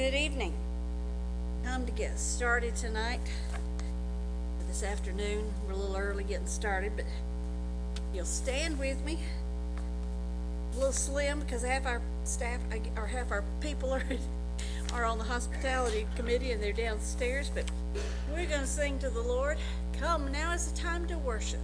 Good evening. Time to get started tonight. This afternoon, we're a little early getting started, but you'll stand with me. A little slim because half our staff, or half our people are, are on the hospitality committee and they're downstairs, but we're gonna sing to the Lord. Come, now is the time to worship.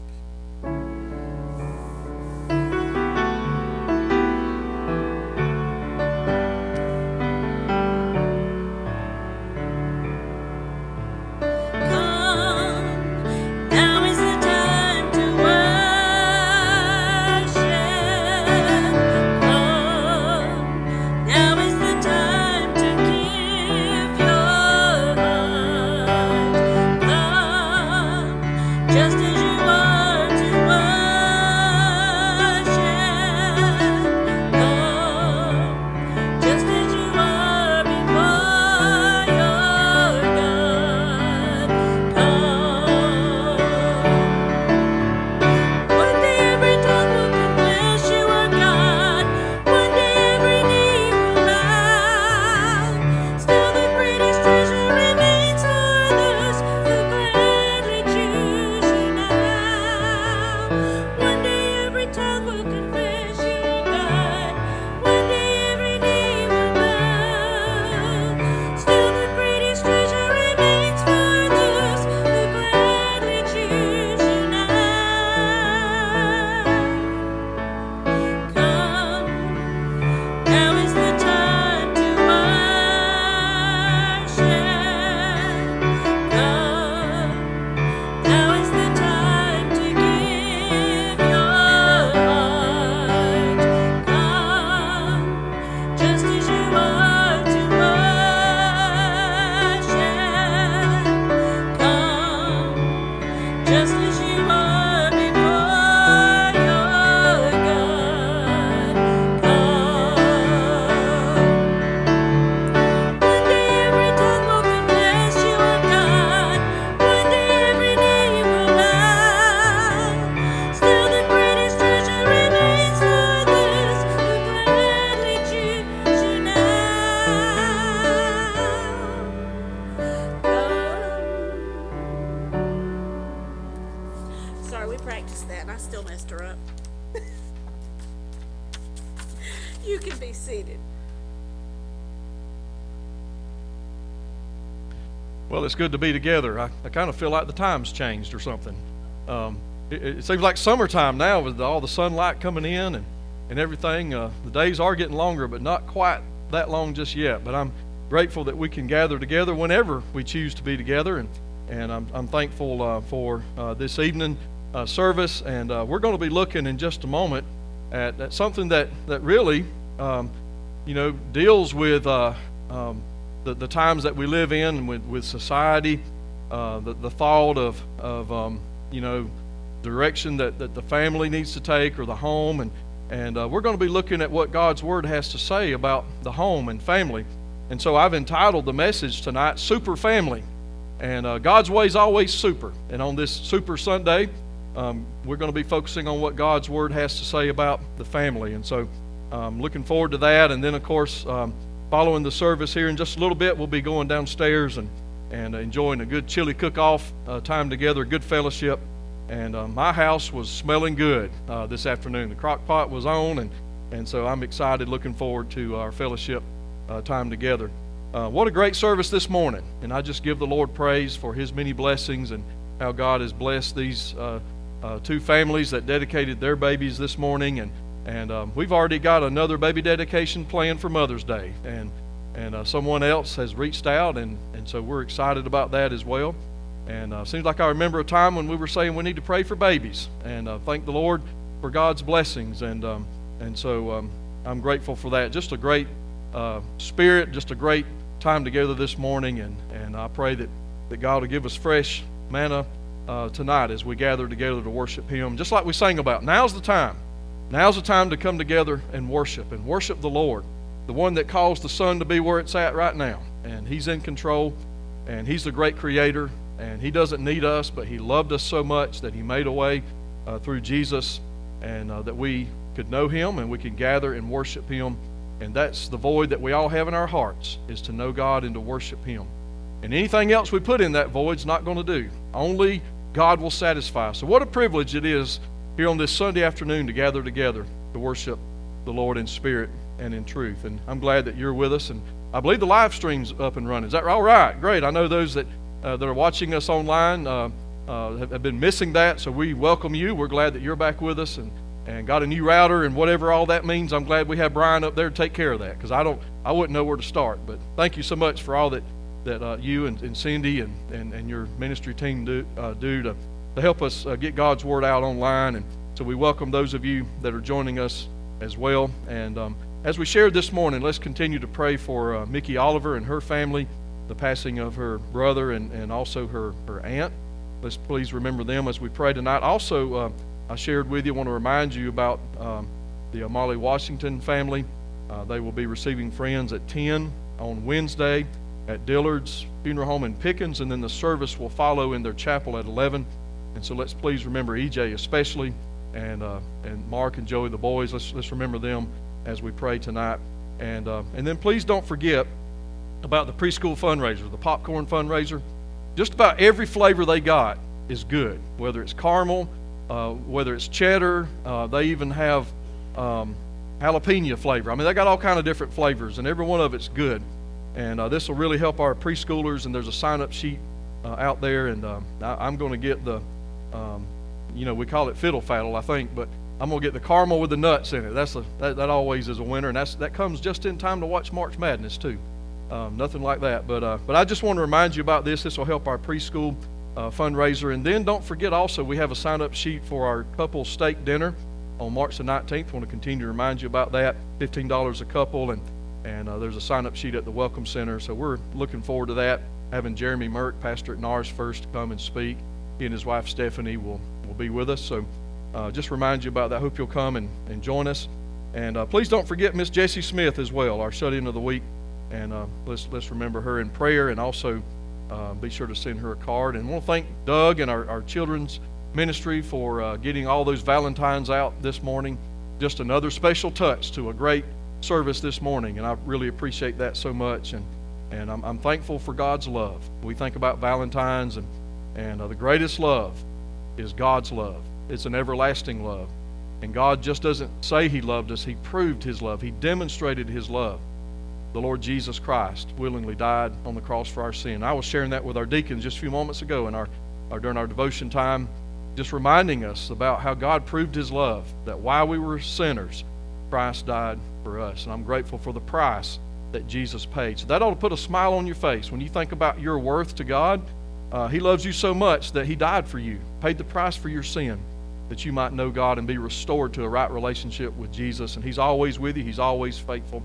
Good to be together. I, I kind of feel like the times changed or something. Um, it, it seems like summertime now with all the sunlight coming in and, and everything. Uh, the days are getting longer, but not quite that long just yet. But I'm grateful that we can gather together whenever we choose to be together. And, and I'm, I'm thankful uh, for uh, this evening uh, service. And uh, we're going to be looking in just a moment at, at something that, that really, um, you know, deals with uh, um, the, the times that we live in with, with society, uh, the, the thought of, of um, you know, direction that, that the family needs to take or the home. And, and uh, we're going to be looking at what God's Word has to say about the home and family. And so I've entitled the message tonight, Super Family. And uh, God's way is always super. And on this Super Sunday, um, we're going to be focusing on what God's Word has to say about the family. And so um, looking forward to that. And then, of course, um, following the service here in just a little bit, we'll be going downstairs and, and enjoying a good chili cook off uh, time together, good fellowship. And uh, my house was smelling good uh, this afternoon. The crock pot was on, and, and so I'm excited, looking forward to our fellowship uh, time together. Uh, what a great service this morning. And I just give the Lord praise for his many blessings and how God has blessed these uh, two families that dedicated their babies this morning. And, and um, we've already got another baby dedication planned for Mother's Day. And, and uh, someone else has reached out, and, and so we're excited about that as well. And uh, seems like I remember a time when we were saying we need to pray for babies. And uh, thank the Lord for God's blessings. And, um, and so um, I'm grateful for that. Just a great uh, spirit, just a great time together this morning. And, and I pray that, that God will give us fresh manna uh, tonight as we gather together to worship Him. Just like we sang about, now's the time. Now's the time to come together and worship and worship the Lord, the one that caused the sun to be where it's at right now. And He's in control, and He's the great creator, and He doesn't need us, but He loved us so much that He made a way uh, through Jesus, and uh, that we could know Him and we can gather and worship Him And that's the void that we all have in our hearts is to know God and to worship Him. And anything else we put in that void's not going to do. Only God will satisfy. So what a privilege it is here on this Sunday afternoon to gather together to worship the Lord in spirit and in truth. And I'm glad that you're with us. And I believe the live stream's up and running. Is that? All right, great. I know those that uh, that are watching us online uh, uh, have, been missing that, so we welcome you. We're glad that you're back with us and and got a new router and whatever all that means. I'm glad we have Brian up there to take care of that because I don't, I wouldn't know where to start. But thank you so much for all that that uh, you and, and Cindy and, and, and your ministry team do, uh, do to, to help us uh, get God's word out online. And so we welcome those of you that are joining us as well. And um, as we shared this morning, let's continue to pray for uh, Mickey Oliver and her family, the passing of her brother and, and also her, her aunt. Let's please remember them as we pray tonight. Also, uh, I shared with you, I want to remind you about um, the Amali Washington family. Uh, they will be receiving friends at 10 on Wednesday at Dillard's Funeral Home in Pickens, and then the service will follow in their chapel at 11. And so let's please remember EJ especially, and uh, and Mark and Joey, the boys. Let's let's remember them as we pray tonight. And uh, and then please don't forget about the preschool fundraiser, the popcorn fundraiser. Just about every flavor they got is good, whether it's caramel, uh, whether it's cheddar. Uh, they even have um, jalapeno flavor. I mean, they got all kind of different flavors, and every one of it's good. And uh, this will really help our preschoolers. And there's a sign-up sheet uh, out there, and um, I, am going to get the, um, you know, we call it fiddle faddle, I think, but I'm to get the caramel with the nuts in it. That's a, that, that always is a winner, and that's that comes just in time to watch March Madness too. Um, nothing like that, but uh, but I just want to remind you about this. This will help our preschool uh, fundraiser, and then don't forget also we have a sign-up sheet for our couple steak dinner on March the 19th. I want to continue to remind you about that. $15 a couple, and and uh, there's a sign up sheet at the Welcome Center. So we're looking forward to that. Having Jeremy Merck, pastor at Norris First, come and speak. He and his wife Stephanie will, will be with us. So uh, just remind you about that. Hope you'll come and, and join us. And uh, please don't forget Miss Jessie Smith as well, our shut in of the week. And uh, let's, let's remember her in prayer and also uh, be sure to send her a card. And want to thank Doug and our, our children's ministry for uh, getting all those Valentines out this morning. Just another special touch to a great service this morning, and I really appreciate that so much. And and I'm, I'm thankful for God's love. We think about Valentine's, and and uh, the greatest love is God's love. It's an everlasting love, and God just doesn't say He loved us; He proved His love. He demonstrated His love. The Lord Jesus Christ willingly died on the cross for our sin. I was sharing that with our deacons just a few moments ago in our, our during our devotion time, just reminding us about how God proved His love. That while we were sinners, Christ died for us. And I'm grateful for the price that Jesus paid. So that ought to put a smile on your face when you think about your worth to God. Uh, he loves you so much that He died for you, paid the price for your sin, that you might know God and be restored to a right relationship with Jesus. And He's always with you, He's always faithful.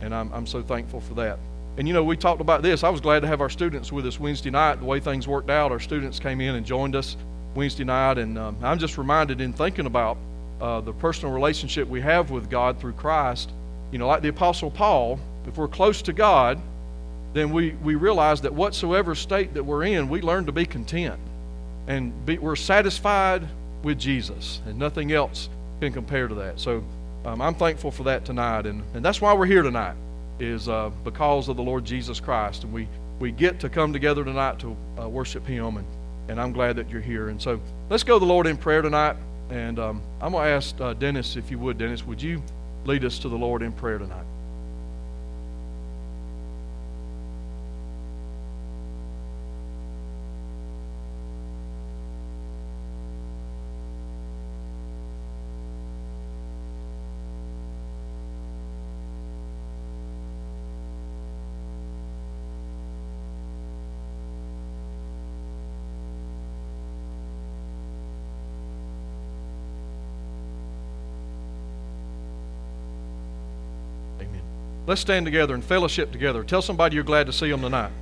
And I'm, I'm so thankful for that. And you know, we talked about this. I was glad to have our students with us Wednesday night. The way things worked out, our students came in and joined us Wednesday night. And um, I'm just reminded in thinking about uh, the personal relationship we have with God through Christ you know, like the Apostle Paul, if we're close to God, then we, we realize that whatsoever state that we're in, we learn to be content. And be, we're satisfied with Jesus, and nothing else can compare to that. So um, I'm thankful for that tonight. And, and that's why we're here tonight, is uh, because of the Lord Jesus Christ. And we, we get to come together tonight to uh, worship Him. And, and I'm glad that you're here. And so let's go to the Lord in prayer tonight. And um, I'm going to ask uh, Dennis, if you would, Dennis, would you lead us to the Lord in prayer tonight. Let's stand together and fellowship together. Tell somebody you're glad to see them tonight.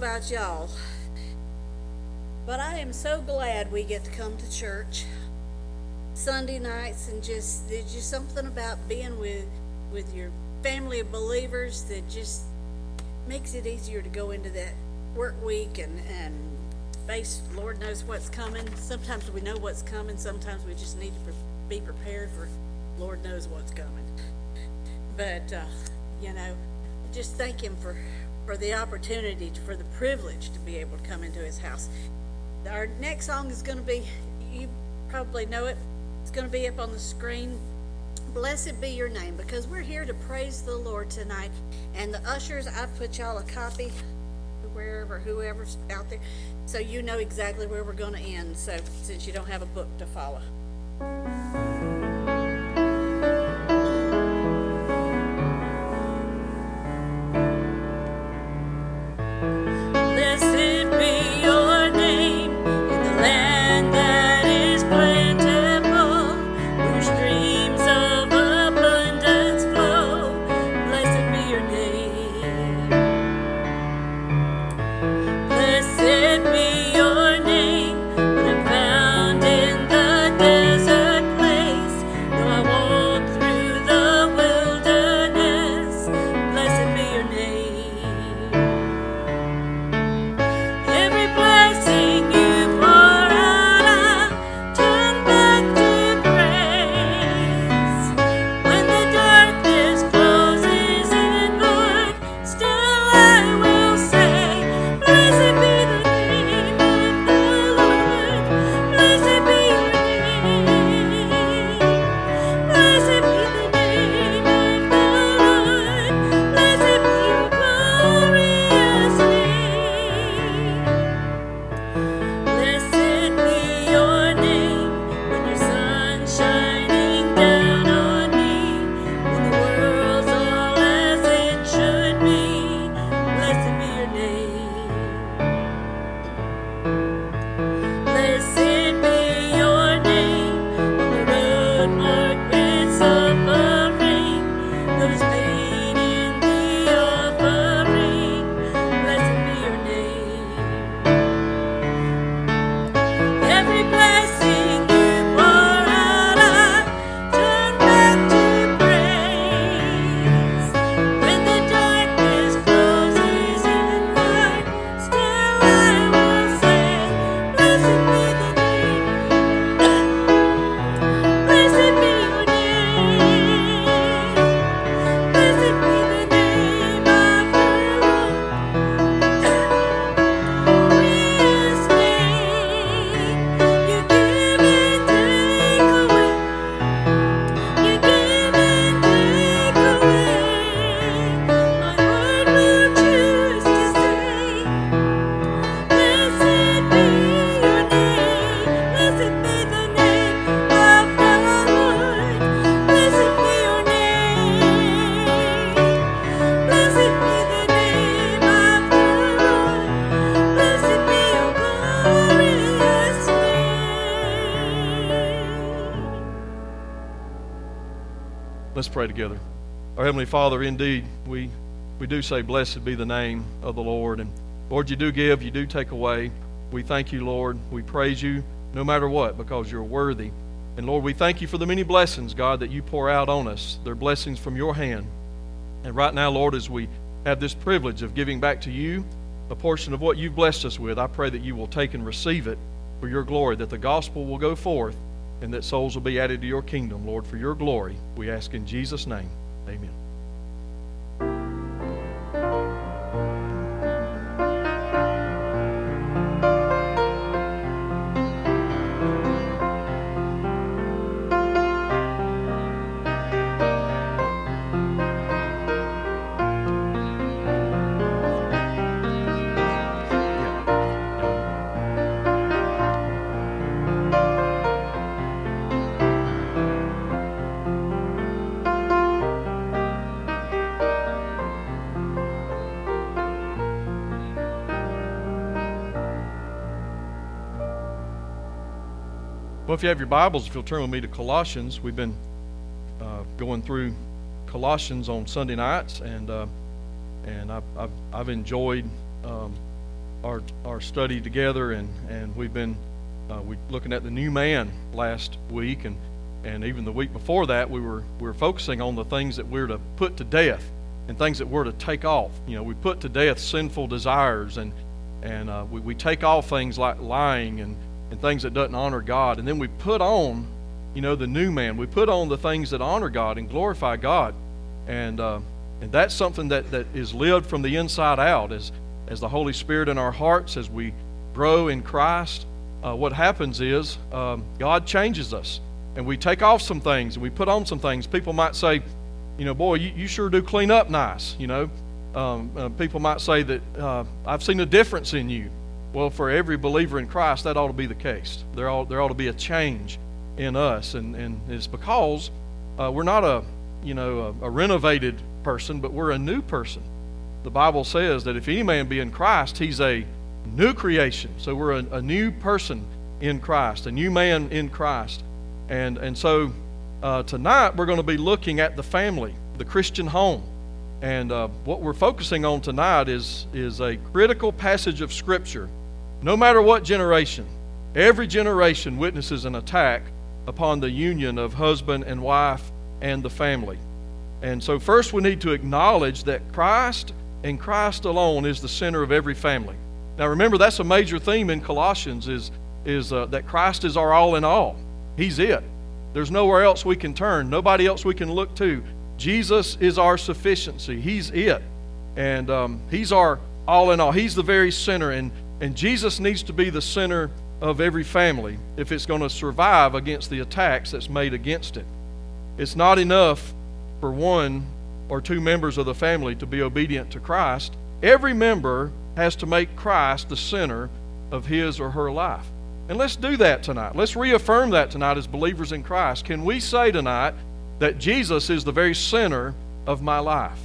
About y'all, but I am so glad we get to come to church Sunday nights and just there's just something about being with with your family of believers that just makes it easier to go into that work week and and face Lord knows what's coming. Sometimes we know what's coming. Sometimes we just need to be prepared for Lord knows what's coming. But uh, you know, just thank Him for for the opportunity, for the privilege to be able to come into His house. Our next song is going to be, you probably know it, it's going to be up on the screen. Blessed be your name, because we're here to praise the Lord tonight. And the ushers, I've put y'all a copy, wherever, whoever's out there, so you know exactly where we're going to end, so, since you don't have a book to follow. Father, indeed, we, we do say, Blessed be the name of the Lord. And Lord, you do give, you do take away. We thank you, Lord. We praise you no matter what because you're worthy. And Lord, we thank you for the many blessings, God, that you pour out on us. They're blessings from your hand. And right now, Lord, as we have this privilege of giving back to you a portion of what you've blessed us with, I pray that you will take and receive it for your glory, that the gospel will go forth and that souls will be added to your kingdom, Lord, for your glory. We ask in Jesus' name. Amen. If you have your Bibles, if you'll turn with me to Colossians, we've been uh, going through Colossians on Sunday nights, and uh, and I've, I've, I've enjoyed um, our our study together, and and we've been uh, we looking at the new man last week, and and even the week before that, we were we were focusing on the things that we're to put to death and things that we're to take off. You know, we put to death sinful desires, and and uh, we we take off things like lying and and things that doesn't honor God, and then we put on, you know, the new man. We put on the things that honor God and glorify God, and uh, and that's something that that is lived from the inside out as as the Holy Spirit in our hearts as we grow in Christ. Uh, what happens is um, God changes us and we take off some things and we put on some things. People might say, you know, boy, you, you sure do clean up nice. You know, um, uh, people might say that uh, I've seen a difference in you. Well, for every believer in Christ, that ought to be the case. There ought, there ought to be a change in us, and, and it's because uh, we're not a you know a, a renovated person, but we're a new person. The Bible says that if any man be in Christ, he's a new creation. So we're a, a new person in Christ, a new man in Christ. And, and so uh, tonight we're going to be looking at the family, the Christian home. And uh, what we're focusing on tonight is, is a critical passage of Scripture. No matter what generation, every generation witnesses an attack upon the union of husband and wife and the family. And so, first, we need to acknowledge that Christ and Christ alone is the center of every family. Now, remember, that's a major theme in Colossians is, is uh, that Christ is our all in all. He's it. There's nowhere else we can turn, nobody else we can look to. Jesus is our sufficiency. He's it. And um, He's our all in all. He's the very center. And, and Jesus needs to be the center of every family if it's going to survive against the attacks that's made against it. It's not enough for one or two members of the family to be obedient to Christ. Every member has to make Christ the center of his or her life. And let's do that tonight. Let's reaffirm that tonight as believers in Christ. Can we say tonight that Jesus is the very center of my life?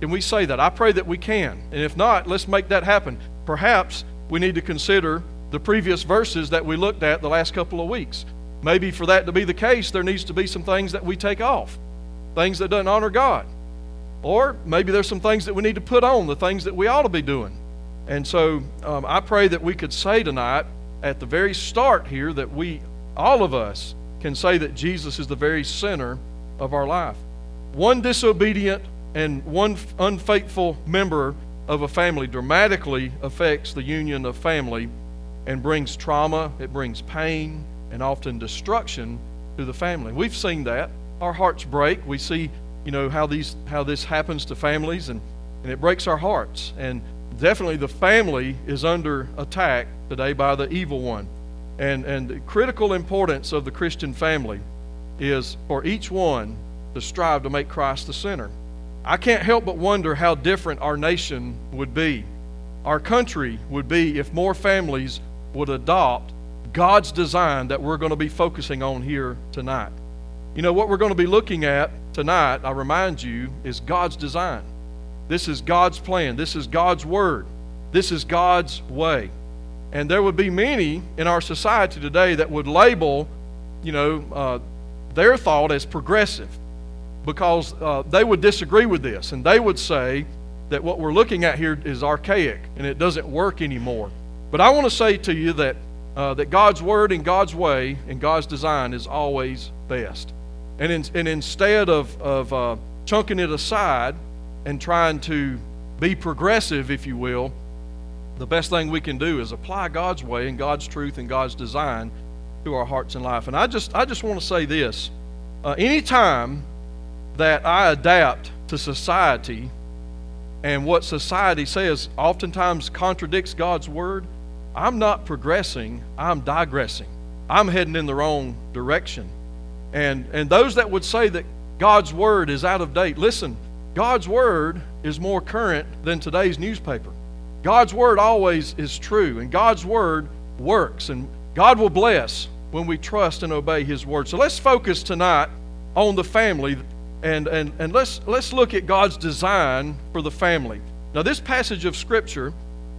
Can we say that? I pray that we can. And if not, let's make that happen. Perhaps we need to consider the previous verses that we looked at the last couple of weeks. Maybe for that to be the case, there needs to be some things that we take off, things that doesn't honor God. Or maybe there's some things that we need to put on, the things that we ought to be doing. And so um, I pray that we could say tonight, at the very start here that we, all of us, can say that Jesus is the very center of our life. One disobedient and one unfaithful member of a family dramatically affects the union of family and brings trauma, it brings pain, and often destruction to the family. We've seen that. Our hearts break. We see, you know, how these how this happens to families and, and it breaks our hearts. And definitely the family is under attack today by the evil one. And, and the critical importance of the Christian family is for each one to strive to make Christ the center. I can't help but wonder how different our nation would be, our country would be, if more families would adopt God's design that we're going to be focusing on here tonight. You know, what we're going to be looking at tonight, I remind you, is God's design. This is God's plan. This is God's word. This is God's way. And there would be many in our society today that would label, you know, uh, their thought as progressive because uh, they would disagree with this and they would say that what we're looking at here is archaic and it doesn't work anymore. But I want to say to you that, uh, that God's word and God's way and God's design is always best. And, in, and instead of, of uh, chunking it aside and trying to be progressive, if you will, the best thing we can do is apply God's way and God's truth and God's design to our hearts and life. And I just, I just want to say this: uh, anytime that I adapt to society, and what society says oftentimes contradicts God's word, I'm not progressing. I'm digressing. I'm heading in the wrong direction. And and those that would say that God's word is out of date, listen. God's word is more current than today's newspaper. God's word always is true, and God's word works, and God will bless when we trust and obey His word. So let's focus tonight on the family, and, and, and let's, let's look at God's design for the family. Now, this passage of Scripture,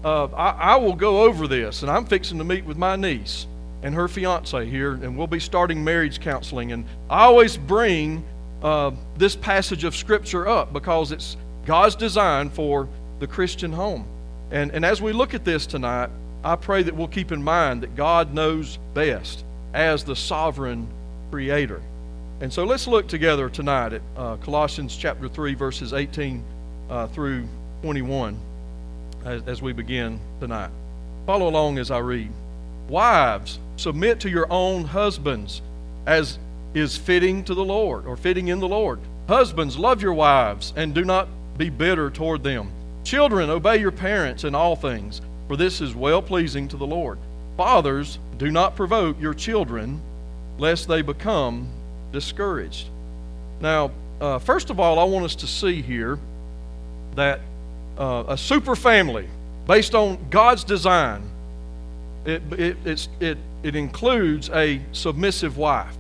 uh, I, I will go over this, and I'm fixing to meet with my niece and her fiance here, and we'll be starting marriage counseling. And I always bring uh, this passage of Scripture up because it's God's design for the Christian home. And, and as we look at this tonight, I pray that we'll keep in mind that God knows best as the sovereign creator. And so let's look together tonight at uh, Colossians chapter 3, verses 18 uh, through 21 as, as we begin tonight. Follow along as I read. Wives, submit to your own husbands as is fitting to the Lord or fitting in the Lord. Husbands, love your wives and do not be bitter toward them. Children, obey your parents in all things, for this is well pleasing to the Lord. Fathers, do not provoke your children, lest they become discouraged. Now, uh, first of all, I want us to see here that uh, a super family based on God's design, it, it, it, it includes a submissive wife.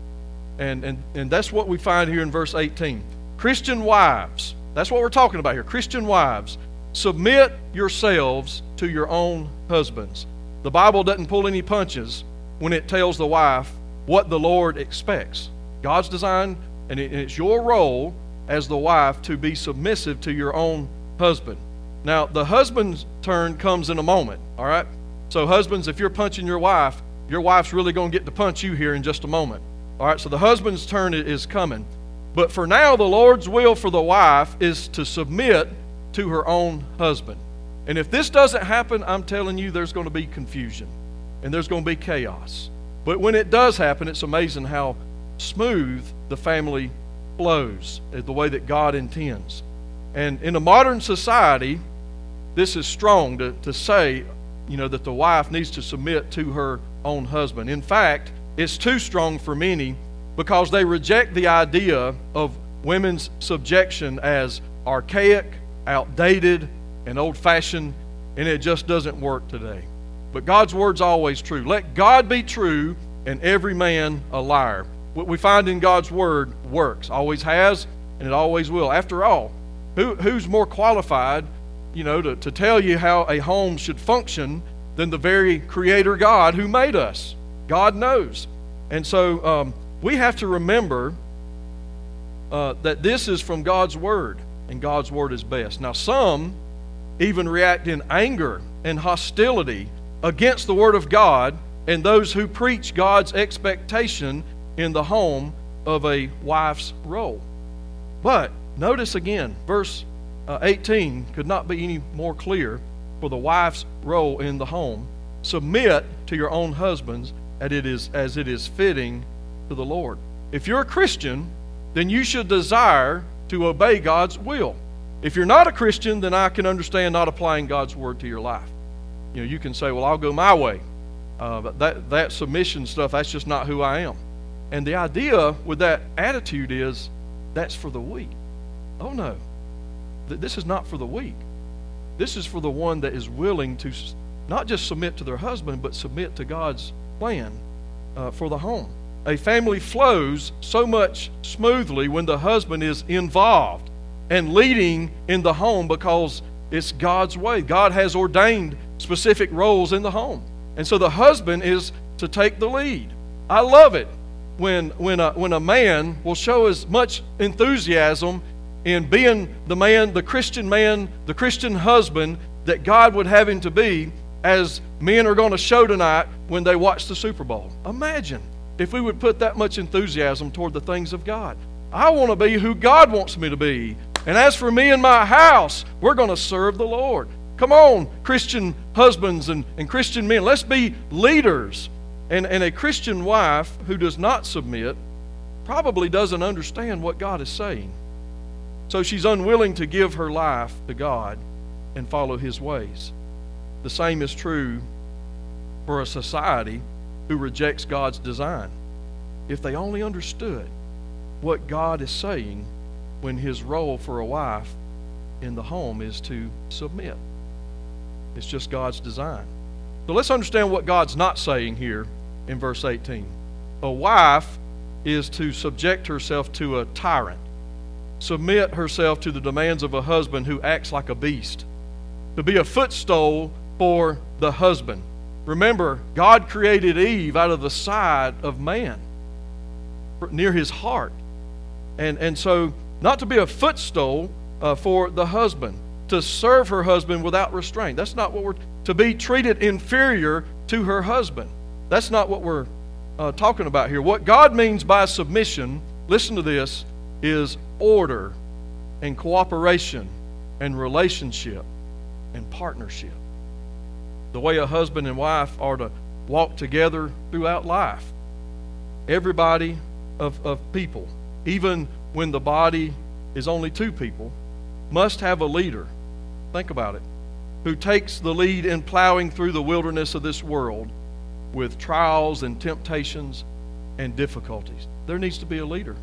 And, and, and that's what we find here in verse 18. Christian wives, that's what we're talking about here. Christian wives, submit yourselves to your own husbands. The Bible doesn't pull any punches when it tells the wife what the Lord expects. God's design, and it's your role as the wife to be submissive to your own husband. Now, the husband's turn comes in a moment, all right? So, husbands, if you're punching your wife, your wife's really going to get to punch you here in just a moment. All right, so the husband's turn is coming. But for now, the Lord's will for the wife is to submit to her own husband. And if this doesn't happen, I'm telling you, there's going to be confusion and there's going to be chaos. But when it does happen, it's amazing how smooth the family flows, uh, the way that God intends. And in a modern society, this is strong to, to say, you know, that the wife needs to submit to her own husband. In fact, it's too strong for many because they reject the idea of women's subjection as archaic, outdated, and old fashioned, and it just doesn't work today. But God's word's always true. Let God be true and every man a liar. What we find in God's word works, always has, and it always will. After all, who, who's more qualified, you know, to, to tell you how a home should function than the very Creator God who made us? God knows. And so um, we have to remember uh, that this is from God's Word, and God's Word is best. Now, some even react in anger and hostility against the Word of God and those who preach God's expectation in the home of a wife's role. But notice again, verse uh, 18 could not be any more clear for the wife's role in the home. Submit to your own husbands as it is, as it is fitting to the Lord. If you're a Christian, then you should desire to obey God's will. If you're not a Christian, then I can understand not applying God's word to your life. You know, you can say, "Well, I'll go my way," uh, but that that submission stuff, that's just not who I am. And the idea with that attitude is that's for the weak. Oh no, this is not for the weak. This is for the one that is willing to not just submit to their husband, but submit to God's plan uh, for the home. A family flows so much smoothly when the husband is involved and leading in the home because it's God's way. God has ordained specific roles in the home. And so the husband is to take the lead. I love it when, when, a, when a man will show as much enthusiasm in being the man, the Christian man, the Christian husband that God would have him to be, as men are going to show tonight when they watch the Super Bowl. Imagine if we would put that much enthusiasm toward the things of God. I want to be who God wants me to be. And as for me and my house, we're going to serve the Lord. Come on, Christian husbands and, and Christian men, let's be leaders. And, and a Christian wife who does not submit probably doesn't understand what God is saying. So she's unwilling to give her life to God and follow His ways. The same is true for a society who rejects God's design. If they only understood what God is saying when His role for a wife in the home is to submit, it's just God's design. So let's understand what God's not saying here in verse 18. A wife is to subject herself to a tyrant submit herself to the demands of a husband who acts like a beast, to be a footstool for the husband. Remember, God created Eve out of the side of man, near his heart. And, and so, not to be a footstool uh, for the husband, to serve her husband without restraint. That's not what we're to be treated inferior to her husband. That's not what we're uh, talking about here. What God means by submission, listen to this, is order and cooperation and relationship and partnership. The way a husband and wife are to walk together throughout life. Everybody of, of people, even when the body is only two people, must have a leader. Think about it. Who takes the lead in plowing through the wilderness of this world with trials and temptations and difficulties. There needs to be a leader.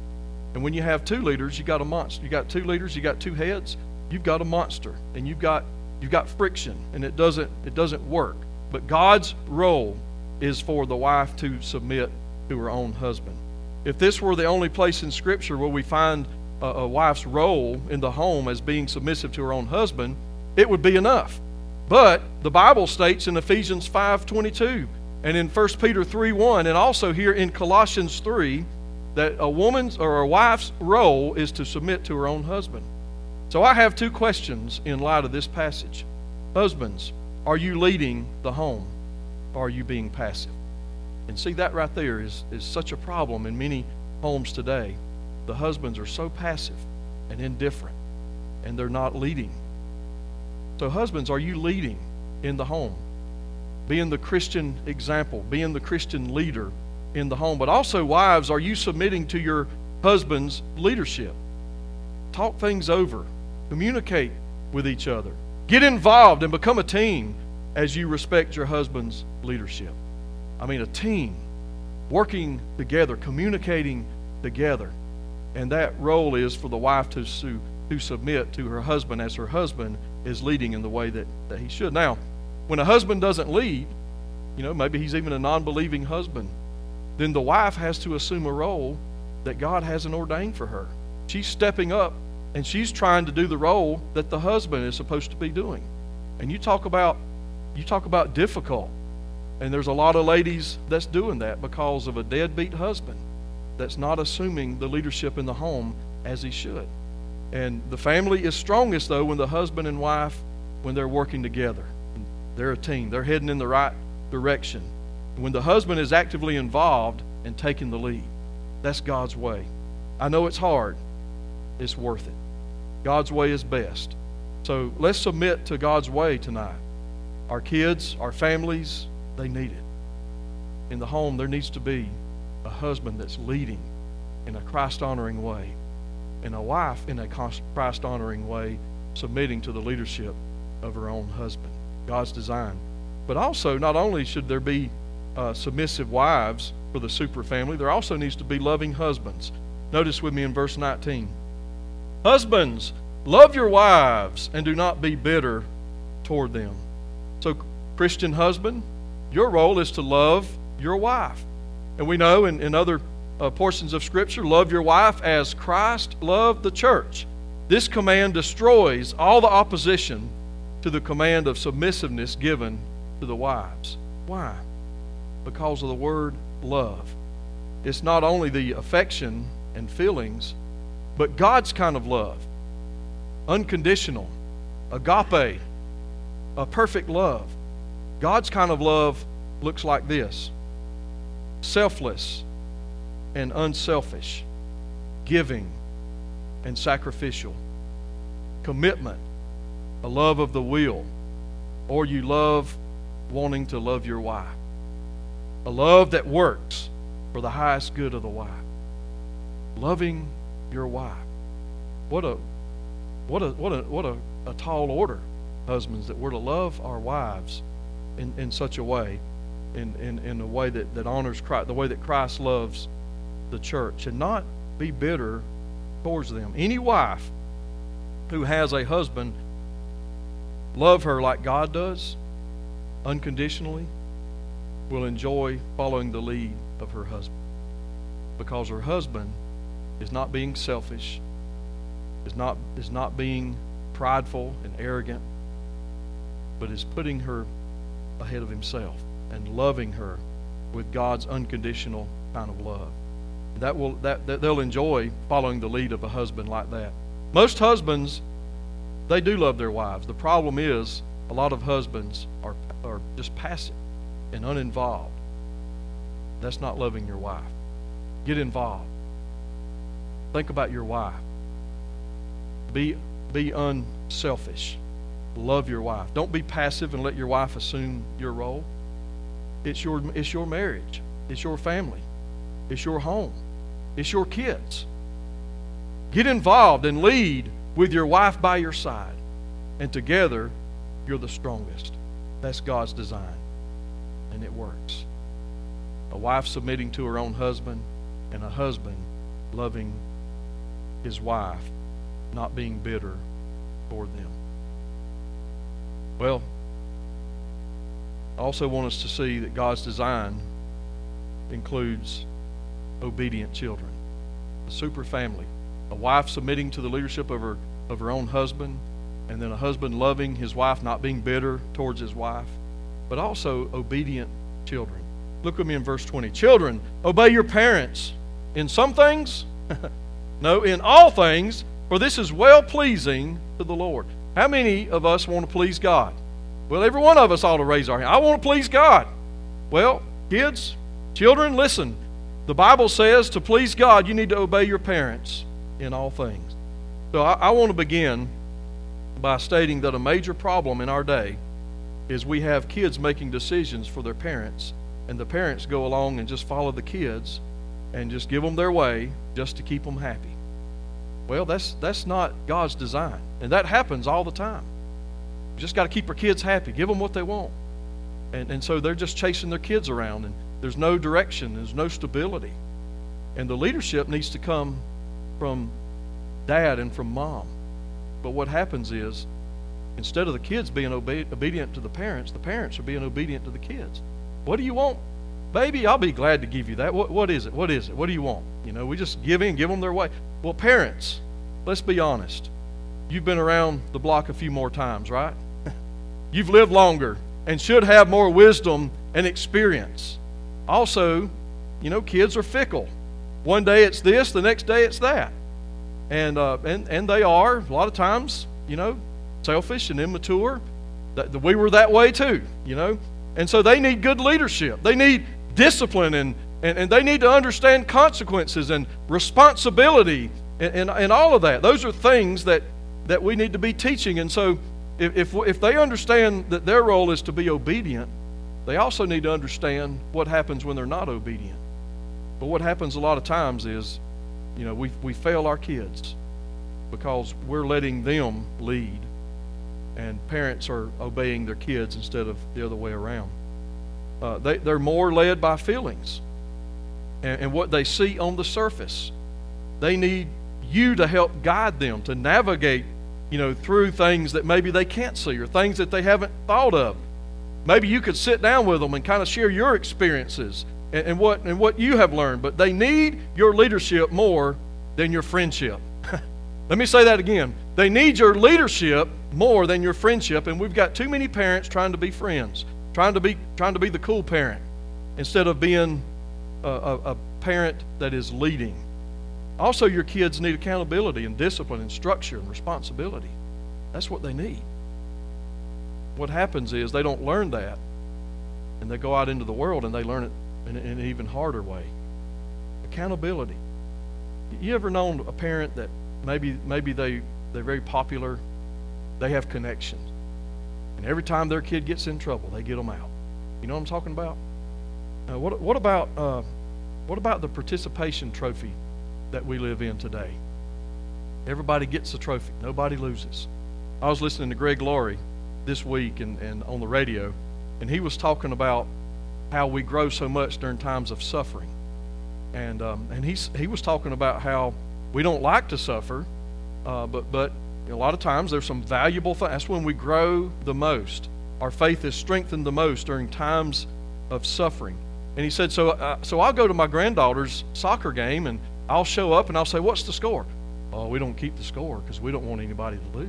And when you have two leaders, you got a monster. You got two leaders, you got two heads, you've got a monster. And you've got you've got friction and it doesn't it doesn't work. But God's role is for the wife to submit to her own husband. If this were the only place in Scripture where we find a, a wife's role in the home as being submissive to her own husband, it would be enough. But the Bible states in Ephesians 5:22 and in 1 Peter 3:1 and also here in Colossians 3 that a woman's or a wife's role is to submit to her own husband. So I have two questions in light of this passage. Husbands, are you leading the home are you being passive? And see, that right there is, is such a problem in many homes today. The husbands are so passive and indifferent, and they're not leading. So, husbands, are you leading in the home? Being the Christian example, being the Christian leader in the home. But also, wives, are you submitting to your husband's leadership? Talk things over, communicate with each other, get involved, and become a team as you respect your husband's leadership. I mean, a team working together, communicating together. And that role is for the wife to, to submit to her husband as her husband is leading in the way that, that he should. Now, when a husband doesn't lead, you know, maybe he's even a non believing husband, then the wife has to assume a role that God hasn't ordained for her. She's stepping up and she's trying to do the role that the husband is supposed to be doing. And you talk about you talk about difficult. And there's a lot of ladies that's doing that because of a deadbeat husband that's not assuming the leadership in the home as he should. And the family is strongest though when the husband and wife when they're working together. They're a team. They're heading in the right direction. When the husband is actively involved and taking the lead. That's God's way. I know it's hard. It's worth it. God's way is best. So let's submit to God's way tonight. Our kids, our families, they need it. In the home, there needs to be a husband that's leading in a Christ honoring way, and a wife in a Christ honoring way, submitting to the leadership of her own husband. God's design. But also, not only should there be uh, submissive wives for the super family, there also needs to be loving husbands. Notice with me in verse 19 Husbands, love your wives and do not be bitter toward them. So, Christian husband, your role is to love your wife. And we know in, in other uh, portions of Scripture, love your wife as Christ loved the church. This command destroys all the opposition to the command of submissiveness given to the wives. Why? Because of the word love. It's not only the affection and feelings, but God's kind of love unconditional, agape, a perfect love. God's kind of love looks like this selfless and unselfish, giving and sacrificial, commitment, a love of the will, or you love wanting to love your wife, a love that works for the highest good of the wife, loving your wife. What a what a what a what a, a tall order, husbands, that we're to love our wives in, in such a way, in, in, in a way that, that honors Christ, the way that Christ loves the church, and not be bitter towards them. Any wife who has a husband love her like God does, unconditionally, will enjoy following the lead of her husband. Because her husband is not being selfish, is not, is not being prideful and arrogant, but is putting her ahead of himself and loving her with God's unconditional kind of love. That will that, that they'll enjoy following the lead of a husband like that. Most husbands they do love their wives. The problem is a lot of husbands are, are just passive and uninvolved. That's not loving your wife. Get involved. Think about your wife. Be, be unselfish. Love your wife. Don't be passive and let your wife assume your role. It's your, it's your marriage, it's your family, it's your home, it's your kids. Get involved and lead with your wife by your side. And together, you're the strongest. That's God's design. And it works. A wife submitting to her own husband, and a husband loving his wife, not being bitter toward them. Well, I also want us to see that God's design includes obedient children, a super family, a wife submitting to the leadership of her, of her own husband, and then a husband loving his wife, not being bitter towards his wife, but also obedient children. Look with me in verse 20. Children, obey your parents in some things, no, in all things, for this is well pleasing to the Lord. How many of us want to please God? Well, every one of us ought to raise our hand. I want to please God. Well, kids, children, listen. The Bible says to please God, you need to obey your parents in all things. So I, I want to begin by stating that a major problem in our day is we have kids making decisions for their parents, and the parents go along and just follow the kids and just give them their way just to keep them happy. Well, that's that's not God's design, and that happens all the time. Just got to keep our kids happy, give them what they want, and and so they're just chasing their kids around, and there's no direction, there's no stability, and the leadership needs to come from dad and from mom. But what happens is, instead of the kids being obe- obedient to the parents, the parents are being obedient to the kids. What do you want? Baby, I'll be glad to give you that. What, what is it? What is it? What do you want? You know, we just give in, give them their way. Well, parents, let's be honest. You've been around the block a few more times, right? You've lived longer and should have more wisdom and experience. Also, you know, kids are fickle. One day it's this, the next day it's that. And, uh, and, and they are, a lot of times, you know, selfish and immature. That, we were that way too, you know. And so they need good leadership. They need discipline and, and, and they need to understand consequences and responsibility and, and, and all of that. Those are things that, that we need to be teaching. And so if, if, if they understand that their role is to be obedient, they also need to understand what happens when they're not obedient. But what happens a lot of times is, you know, we, we fail our kids because we're letting them lead and parents are obeying their kids instead of the other way around. Uh, they, they're more led by feelings and, and what they see on the surface. They need you to help guide them to navigate, you know, through things that maybe they can't see or things that they haven't thought of. Maybe you could sit down with them and kind of share your experiences and, and what and what you have learned. But they need your leadership more than your friendship. Let me say that again. They need your leadership more than your friendship, and we've got too many parents trying to be friends, trying to be trying to be the cool parent, instead of being a, a, a parent that is leading. Also, your kids need accountability and discipline and structure and responsibility. That's what they need. What happens is they don't learn that, and they go out into the world and they learn it in, an even harder way. Accountability. You ever known a parent that maybe maybe they they're very popular, they have connections, and every time their kid gets in trouble, they get them out. You know what I'm talking about? Uh, what what about uh, what about the participation trophy that we live in today? Everybody gets a trophy. Nobody loses. I was listening to Greg Laurie this week and, and on the radio, and he was talking about how we grow so much during times of suffering. And, um, and he's, he was talking about how we don't like to suffer, uh, but, but a lot of times there's some valuable things. That's when we grow the most. Our faith is strengthened the most during times of suffering. And he said, so, uh, so I'll go to my granddaughter's soccer game and I'll show up and I'll say, What's the score? Oh, we don't keep the score because we don't want anybody to lose.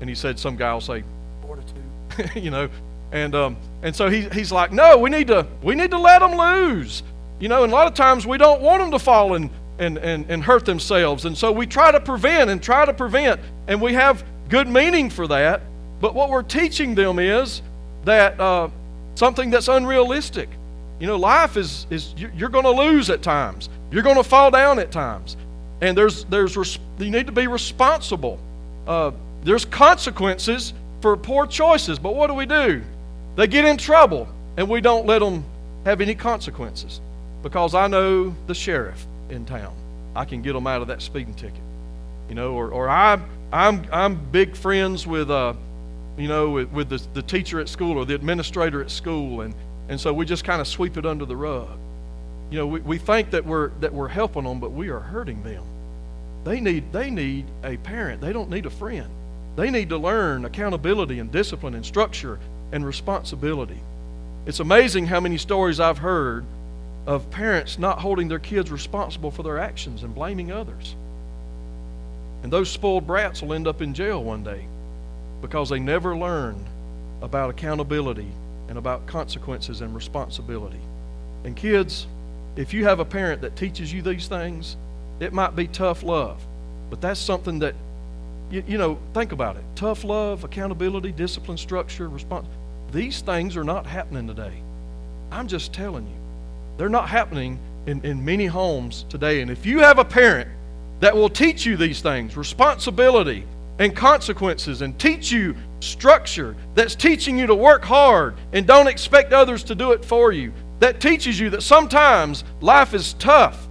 And he said, Some guy will say, Four to two. you know, and um, and so he, he's like, no, we need to we need to let them lose. You know, and a lot of times we don't want them to fall and, and, and, and hurt themselves. And so we try to prevent and try to prevent. And we have good meaning for that, but what we're teaching them is that uh, something that's unrealistic. You know, life is, is you're going to lose at times. You're going to fall down at times. And there's, there's, you need to be responsible. Uh, there's consequences for poor choices. But what do we do? They get in trouble, and we don't let them have any consequences because I know the sheriff in town. I can get them out of that speeding ticket. You know, or, or I, I'm, I'm big friends with, uh, you know, with, with the, the teacher at school or the administrator at school, and, and so we just kind of sweep it under the rug. You know, we, we think that we're, that we're helping them, but we are hurting them. They need, they need a parent. They don't need a friend. They need to learn accountability and discipline and structure and responsibility. It's amazing how many stories I've heard of parents not holding their kids responsible for their actions and blaming others. And those spoiled brats will end up in jail one day because they never learned about accountability and about consequences and responsibility. And kids, if you have a parent that teaches you these things, it might be tough love, but that's something that you, you know, think about it. Tough love, accountability, discipline, structure, response. These things are not happening today. I'm just telling you. They're not happening in, in many homes today. And if you have a parent that will teach you these things, responsibility and consequences, and teach you structure, that's teaching you to work hard and don't expect others to do it for you, that teaches you that sometimes life is tough,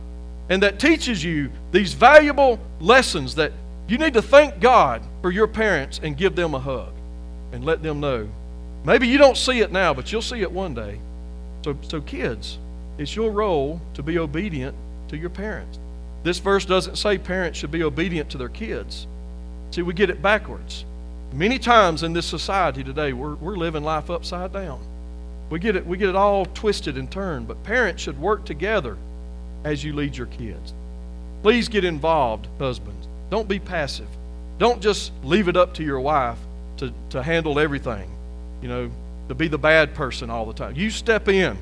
and that teaches you these valuable lessons that you need to thank God for your parents and give them a hug and let them know. Maybe you don't see it now, but you'll see it one day. So, so kids, it's your role to be obedient to your parents. This verse doesn't say parents should be obedient to their kids. See, we get it backwards. Many times in this society today, we're, we're living life upside down. We get it, we get it all twisted and turned, but parents should work together as you lead your kids. Please get involved, husbands. Don't be passive. Don't just leave it up to your wife to, to handle everything, you know, to be the bad person all the time. You step in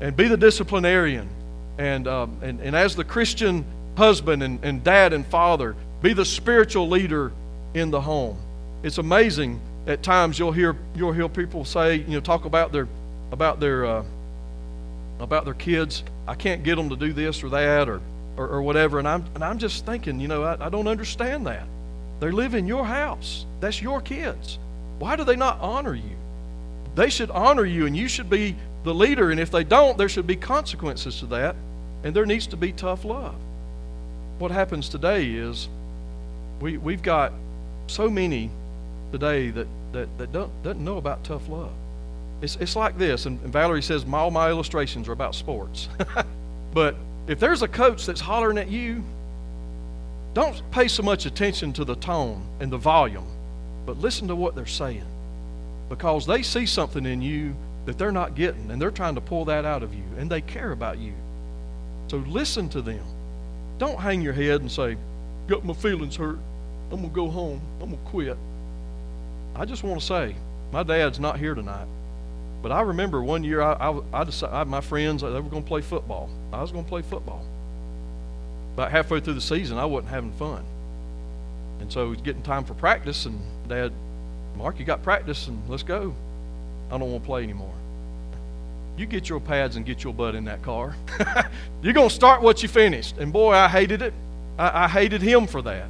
and be the disciplinarian. And, um, and, and as the Christian husband and, and dad and father, be the spiritual leader in the home. It's amazing at times you'll hear you'll hear people say you know talk about their about their uh, about their kids. I can't get them to do this or that or or, or whatever. And I'm, and I'm just thinking, you know, I, I don't understand that. They live in your house, that's your kids. Why do they not honor you? They should honor you, and you should be the leader. And if they don't, there should be consequences to that, and there needs to be tough love. What happens today is we, we've got so many today that, that, that don't, doesn't know about tough love. It's, it's like this, and, and Valerie says, all my illustrations are about sports. but if there's a coach that's hollering at you, don't pay so much attention to the tone and the volume, but listen to what they're saying. Because they see something in you that they're not getting, and they're trying to pull that out of you, and they care about you. So listen to them. Don't hang your head and say, Got my feelings hurt. I'm going to go home. I'm going to quit. I just want to say, my dad's not here tonight. But I remember one year I, I, I decided, my friends, they were going to play football. I was going to play football. About halfway through the season, I wasn't having fun. And so it was getting time for practice, and Dad, Mark, you got practice, and let's go. I don't want to play anymore. You get your pads and get your butt in that car. You're going to start what you finished. And boy, I hated it. I, I hated him for that.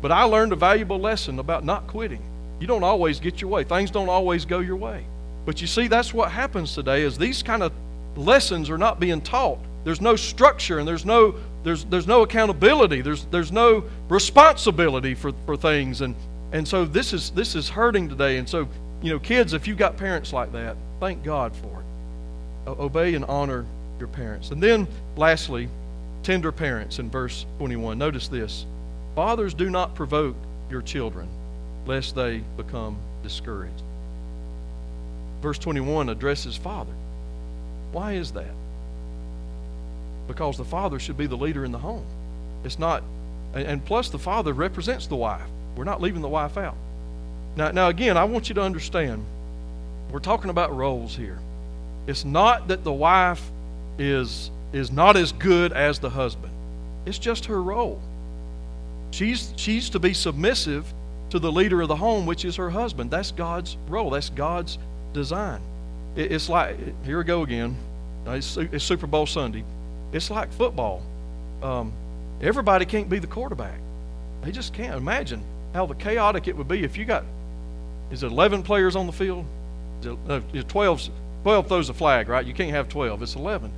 But I learned a valuable lesson about not quitting. You don't always get your way. Things don't always go your way. But you see, that's what happens today is these kind of lessons are not being taught. There's no structure and there's no there's there's no accountability. There's there's no responsibility for, for things. And and so this is this is hurting today. And so, you know, kids, if you've got parents like that, thank God for it. Obey and honor your parents. And then lastly, tender parents in verse 21. Notice this. Fathers do not provoke your children lest they become discouraged verse 21 addresses father. Why is that? Because the father should be the leader in the home. It's not, and plus the father represents the wife. We're not leaving the wife out. Now, now again, I want you to understand, we're talking about roles here. It's not that the wife is, is not as good as the husband. It's just her role. She's, she's to be submissive to the leader of the home, which is her husband. That's God's role. That's God's design. It, it's like here we go again. It's, it's, Super Bowl Sunday. It's like football. Um, everybody can't be the quarterback. They just can't. Imagine how the chaotic it would be if you got is it 11 players on the field? Is it, uh, no, 12, 12 throws a flag, right? You can't have 12. It's 11.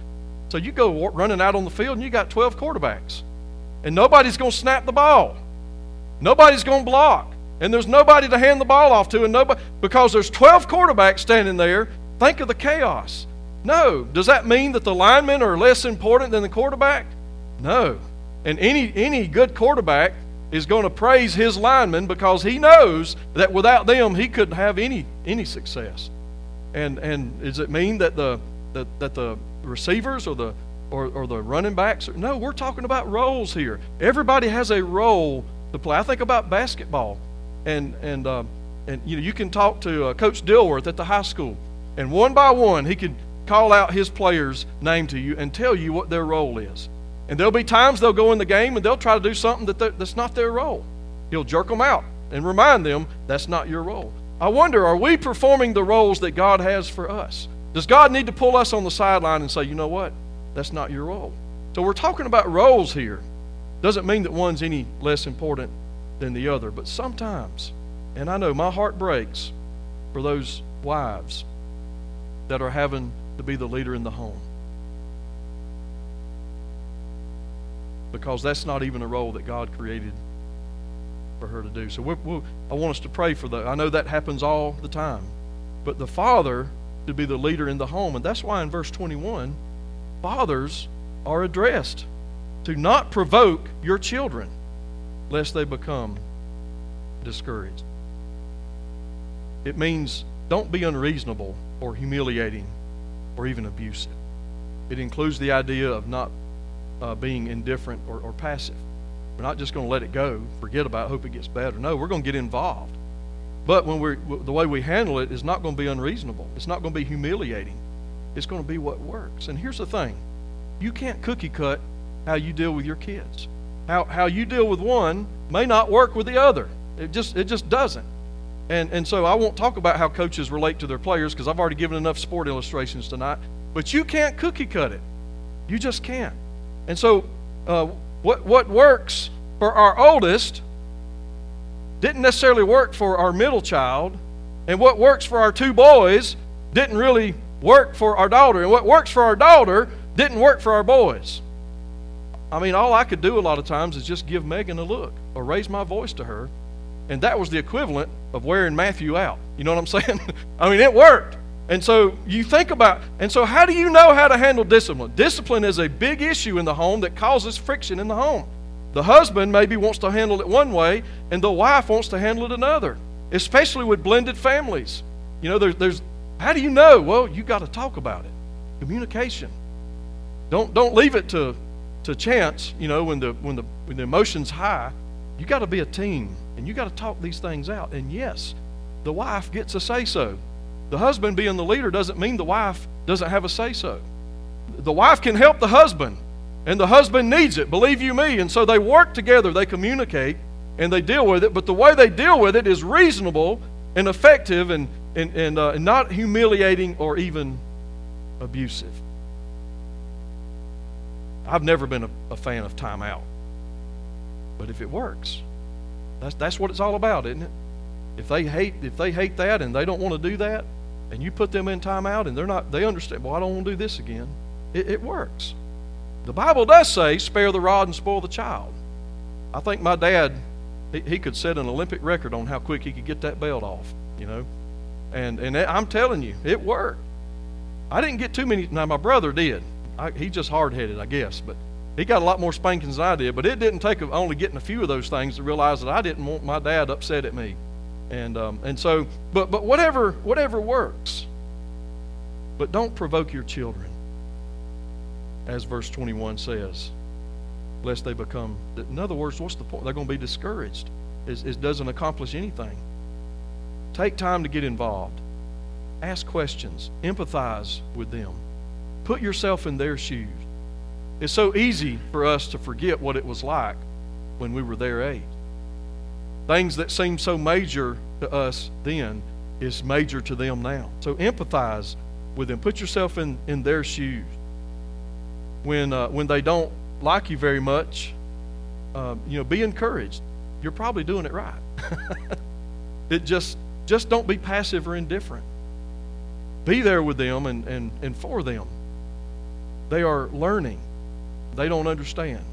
So you go running out on the field and you got 12 quarterbacks. And nobody's going to snap the ball. Nobody's going to block. And there's nobody to hand the ball off to and nobody because there's 12 quarterbacks standing there. Think of the chaos. No. Does that mean that the linemen are less important than the quarterback? No. And any any good quarterback is going to praise his linemen because he knows that without them he couldn't have any any success. And and does it mean that the that, that the receivers or the or, or the running backs? No, we're talking about roles here. Everybody has a role to play. I think about basketball, and and um, and you know you can talk to uh, Coach Dilworth at the high school, and one by one he could call out his players' name to you and tell you what their role is. And there'll be times they'll go in the game and they'll try to do something that that's not their role. He'll jerk them out and remind them that's not your role. I wonder, are we performing the roles that God has for us? Does God need to pull us on the sideline and say, you know what? That's not your role. So we're talking about roles here. Doesn't mean that one's any less important than the other, but sometimes, and I know my heart breaks for those wives that are having to be the leader in the home. Because that's not even a role that God created for her to do. So we're, we're, I want us to pray for that. I know that happens all the time. But the father to be the leader in the home. And that's why in verse 21, fathers are addressed to not provoke your children lest they become discouraged. It means don't be unreasonable or humiliating or even abusive. It includes the idea of not uh, being indifferent or, or passive. We're not just going to let it go, forget about it, hope it gets better. No, we're going to get involved. But when we're, the way we handle it is not going to be unreasonable. It's not going to be humiliating. It's going to be what works. And here's the thing you can't cookie cut how you deal with your kids. How, how you deal with one may not work with the other. It just, it just doesn't. And, and so I won't talk about how coaches relate to their players because I've already given enough sport illustrations tonight. But you can't cookie cut it. You just can't. And so uh, what, what works for our oldest didn't necessarily work for our middle child. And what works for our two boys didn't really work for our daughter. And what works for our daughter didn't work for our boys. I mean, all I could do a lot of times is just give Megan a look or raise my voice to her. And that was the equivalent of wearing Matthew out. You know what I'm saying? I mean, it worked. And so you think about, and so how do you know how to handle discipline? Discipline is a big issue in the home that causes friction in the home. The husband maybe wants to handle it one way, and the wife wants to handle it another, especially with blended families. You know, there's, there's how do you know? Well, you got to talk about it. Communication. Don't don't leave it to to chance. You know, when the when the when the emotions high, you got to be a team, and you got to talk these things out. And yes, the wife gets a say so. The husband being the leader doesn't mean the wife doesn't have a say so. The wife can help the husband and the husband needs it, believe you me. And so they work together, they communicate, and they deal with it. But the way they deal with it is reasonable and effective and, and, and, uh, not humiliating or even abusive. I've never been a, a fan of timeout. But if it works, that's, that's what it's all about, isn't it? If they hate if they hate that and they don't want to do that, and you put them in timeout and they're not they understand, well, I don't want to do this again. It, it works. The Bible does say, spare the rod and spoil the child. I think my dad, he, he could set an Olympic record on how quick he could get that belt off, you know. And, and I'm telling you, it worked. I didn't get too many. Now, my brother did. I, he's just hard headed, I guess. But he got a lot more spankings than I did. But it didn't take only getting a few of those things to realize that I didn't want my dad upset at me. And, um, and so, but, but whatever, whatever works. But don't provoke your children as verse 21 says, lest they become. In other words, what's the point? They're going to be discouraged. It, it doesn't accomplish anything. Take time to get involved. Ask questions. Empathize with them. Put yourself in their shoes. It's so easy for us to forget what it was like when we were their age. Things that seem so major to us then is major to them now. So empathize with them. Put yourself in, in their shoes. When, uh, when they don't like you very much, uh, you know, be encouraged. You're probably doing it right. it just, just don't be passive or indifferent. Be there with them and, and, and for them. They are learning. They don't understand.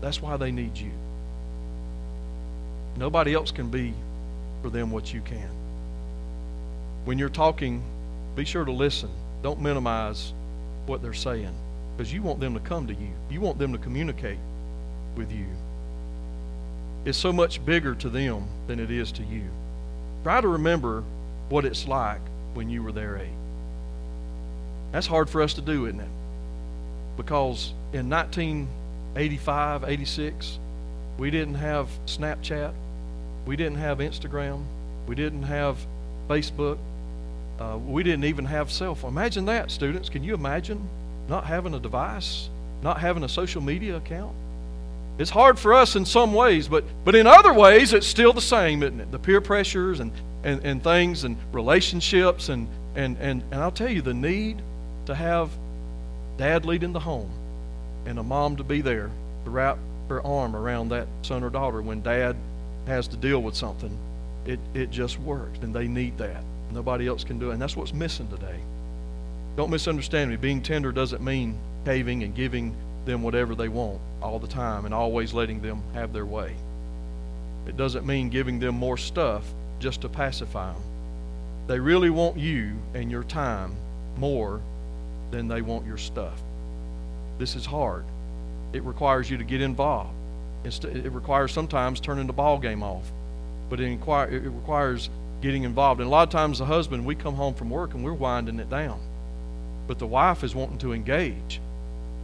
That's why they need you. Nobody else can be for them what you can. When you're talking, be sure to listen. Don't minimize what they're saying because you want them to come to you. You want them to communicate with you. It's so much bigger to them than it is to you. Try to remember what it's like when you were their age. That's hard for us to do, isn't it? Because in 1985, 86, we didn't have Snapchat. We didn't have Instagram. We didn't have Facebook. Uh, we didn't even have cell phone. Imagine that, students. Can you imagine not having a device, not having a social media account? It's hard for us in some ways, but, but in other ways, it's still the same, isn't it? The peer pressures and, and, and things and relationships, and, and, and, and I'll tell you, the need to have dad leading the home and a mom to be there to wrap her arm around that son or daughter when dad has to deal with something. It, it just works, and they need that. Nobody else can do it, and that's what's missing today. Don't misunderstand me. Being tender doesn't mean caving and giving them whatever they want all the time and always letting them have their way. It doesn't mean giving them more stuff just to pacify them. They really want you and your time more than they want your stuff. This is hard. It requires you to get involved. It requires sometimes turning the ball game off, but it, requires getting involved. And a lot of times, the husband, we come home from work and we're winding it down, but the wife is wanting to engage.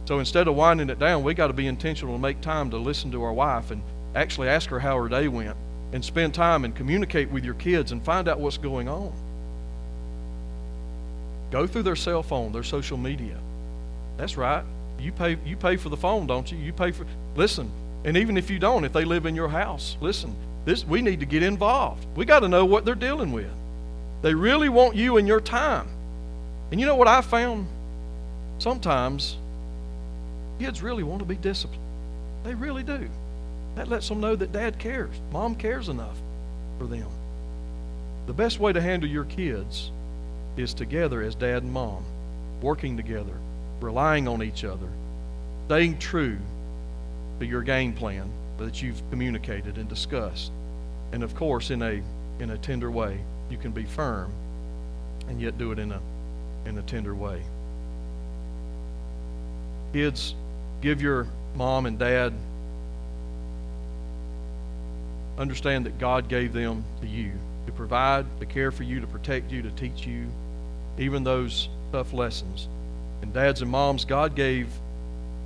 So instead of winding it down, we got to be intentional and make time to listen to our wife and actually ask her how her day went and spend time and communicate with your kids and find out what's going on. Go through their cell phone, their social media. That's right. You pay you pay for the phone, don't you? You pay for listen, and even if you don't, if they live in your house, listen, this we need to get involved. We got to know what they're dealing with. They really want you and your time. And you know what I found? Sometimes kids really want to be disciplined. They really do. That lets them know that dad cares. Mom cares enough for them. The best way to handle your kids is together as dad and mom, working together, relying on each other, staying true to your game plan that you've communicated and discussed. And of course, in a in a tender way, you can be firm and yet do it in a in a tender way. Kids, give your mom and dad understand that God gave them to you to provide, to care for you, to protect you, to teach you, even those tough lessons. And dads and moms, God gave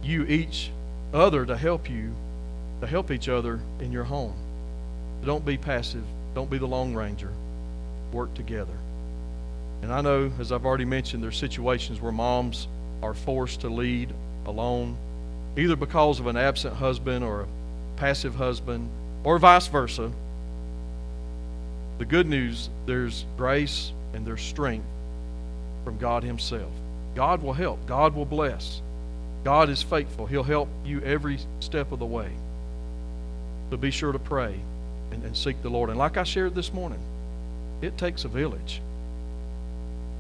you each other to help you, to help each other in your home. don't be passive. Don't be the Lone Ranger. Work together. And I know, as I've already mentioned, there's situations where moms are forced to lead alone, either because of an absent husband or a passive husband, or vice versa. The good news there's grace and there's strength from God Himself. God will help, God will bless. God is faithful. He'll help you every step of the way. So be sure to pray and, and seek the Lord. And like I shared this morning, it takes a village.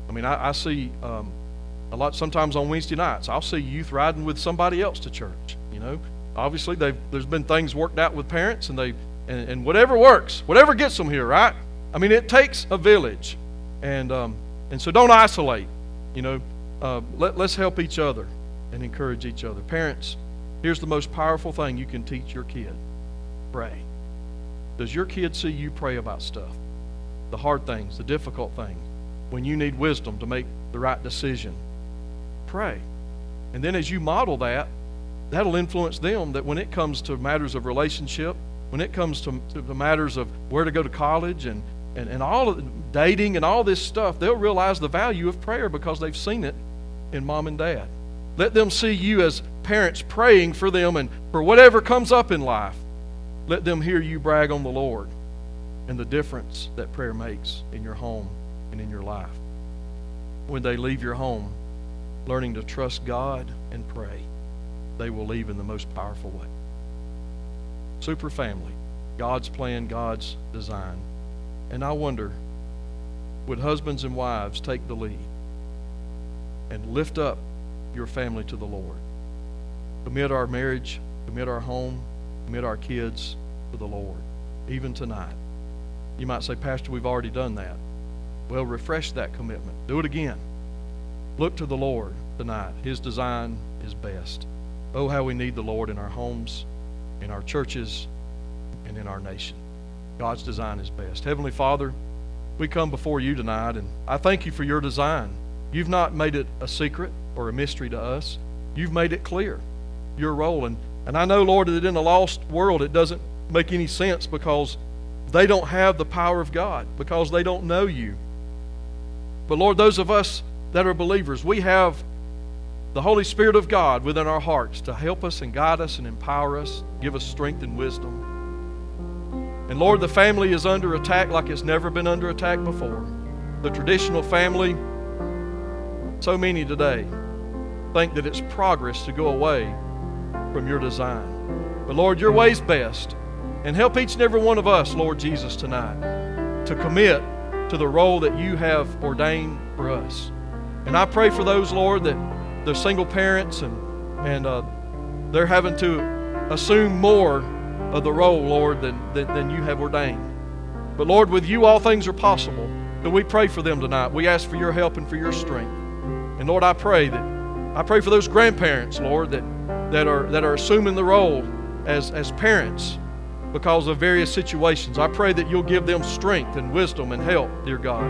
I mean, I, I see um, a lot sometimes on Wednesday nights, I'll see youth riding with somebody else to church. You know, obviously there's been things worked out with parents, and they and, and whatever works, whatever gets them here, right? I mean, it takes a village, and um, and so don't isolate. You know, uh, let, let's help each other and encourage each other. Parents, here's the most powerful thing you can teach your kid pray. Does your kid see you pray about stuff? The hard things, the difficult things, when you need wisdom to make the right decision? Pray. And then as you model that, that'll influence them that when it comes to matters of relationship, when it comes to, to the matters of where to go to college and, and, and all of dating and all this stuff, they'll realize the value of prayer because they've seen it in mom and dad. Let them see you as parents praying for them and for whatever comes up in life. Let them hear you brag on the Lord and the difference that prayer makes in your home and in your life. When they leave your home, learning to trust God and pray, they will leave in the most powerful way. Super family, God's plan, God's design. And I wonder would husbands and wives take the lead and lift up your family to the Lord? Commit our marriage, commit our home, commit our kids to the Lord, even tonight. You might say, Pastor, we've already done that. Well, refresh that commitment. Do it again. Look to the Lord tonight. His design is best. Oh, how we need the Lord in our homes, in our churches, and in our nation. God's design is best. Heavenly Father, we come before you tonight, and I thank you for your design. You've not made it a secret or a mystery to us, you've made it clear your role. And, and I know, Lord, that in a lost world it doesn't make any sense because they don't have the power of God, because they don't know you. But Lord, those of us that are believers, we have the Holy Spirit of God within our hearts to help us and guide us and empower us, give us strength and wisdom. And Lord, the family is under attack like it's never been under attack before. The traditional family, so many today think that it's progress to go away from your design. But Lord, your way's best. And help each and every one of us, Lord Jesus, tonight to commit to the role that you have ordained for us. And I pray for those, Lord, that they're single parents and, and uh, they're having to assume more of the role, Lord, than, than, than you have ordained. But Lord, with you all things are possible. So we pray for them tonight. We ask for your help and for your strength. And Lord, I pray that I pray for those grandparents, Lord, that, that are that are assuming the role as, as parents because of various situations. I pray that you'll give them strength and wisdom and help, dear God.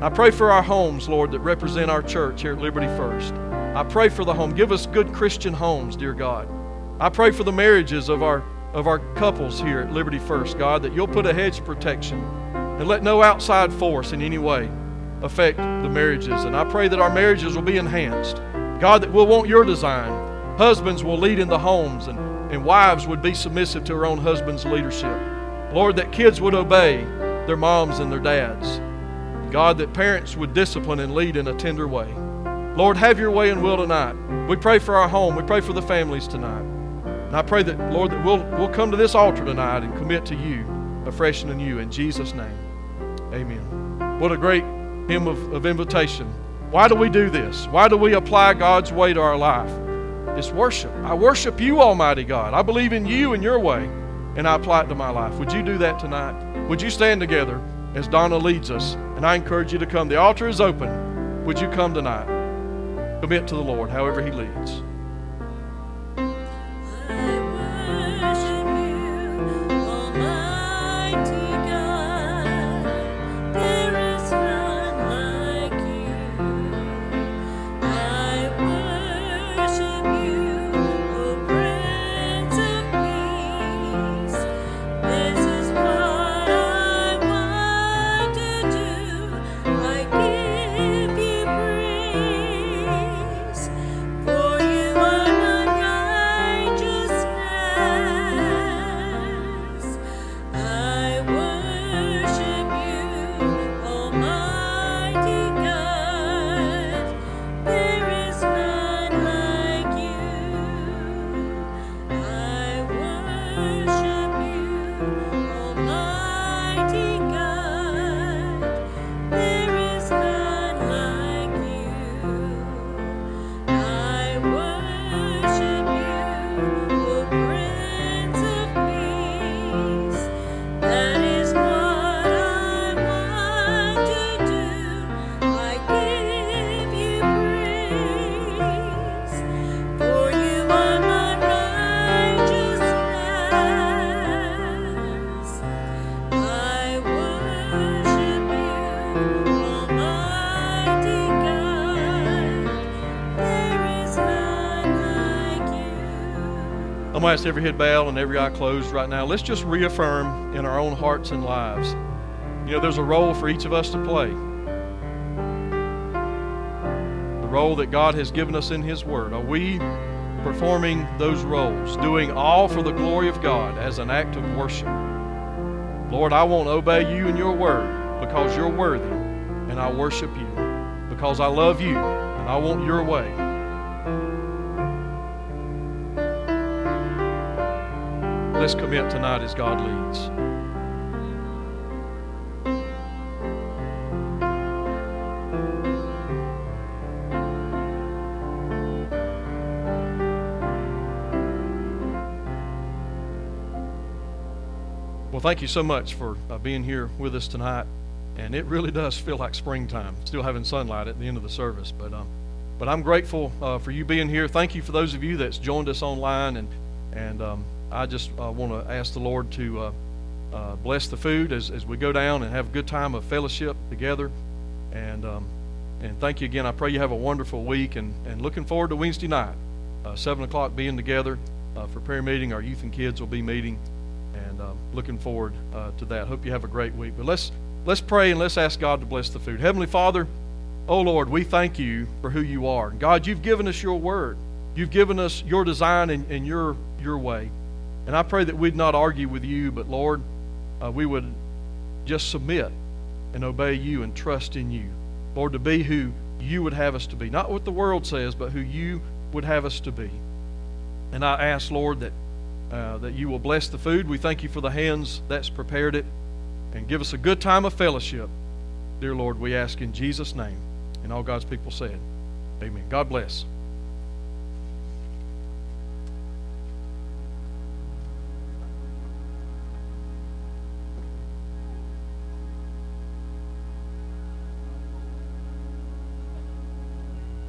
I pray for our homes, Lord, that represent our church here at Liberty First. I pray for the home. Give us good Christian homes, dear God. I pray for the marriages of our of our couples here at Liberty First, God, that you'll put a hedge of protection and let no outside force in any way affect the marriages. And I pray that our marriages will be enhanced. God, that we'll want your design. Husbands will lead in the homes and, and wives would be submissive to her own husband's leadership. Lord, that kids would obey their moms and their dads. God, that parents would discipline and lead in a tender way. Lord, have your way and will tonight. We pray for our home. We pray for the families tonight. And I pray that, Lord, that we'll, we'll come to this altar tonight and commit to you, afresh and anew. In Jesus' name, amen. What a great hymn of, of invitation. Why do we do this? Why do we apply God's way to our life? It's worship. I worship you, Almighty God. I believe in you and your way, and I apply it to my life. Would you do that tonight? Would you stand together as Donna leads us? And I encourage you to come. The altar is open. Would you come tonight? Commit to the Lord however He leads. I'm going to ask every head bowed and every eye closed right now. Let's just reaffirm in our own hearts and lives. You know, there's a role for each of us to play. The role that God has given us in His Word. Are we performing those roles, doing all for the glory of God as an act of worship? Lord, I won't obey you and your word because you're worthy, and I worship you because I love you and I want your way. Let's commit tonight as God leads. Well, thank you so much for uh, being here with us tonight. And it really does feel like springtime, still having sunlight at the end of the service. But, um, but I'm grateful uh, for you being here. Thank you for those of you that's joined us online. And, and um, I just uh, want to ask the Lord to uh, uh, bless the food as, as we go down and have a good time of fellowship together. And, um, and thank you again. I pray you have a wonderful week. And, and looking forward to Wednesday night, uh, 7 o'clock being together for prayer meeting. Our youth and kids will be meeting and um, looking forward uh, to that. Hope you have a great week. But let's let's pray and let's ask God to bless the food. Heavenly Father, oh Lord, we thank you for who you are. God, you've given us your word. You've given us your design and, and your your way. And I pray that we'd not argue with you, but Lord, uh, we would just submit and obey you and trust in you. Lord, to be who you would have us to be. Not what the world says, but who you would have us to be. And I ask, Lord, that, uh, that you will bless the food. We thank you for the hands that's prepared it. And give us a good time of fellowship. Dear Lord, we ask in Jesus' name. And all God's people said, Amen. God bless.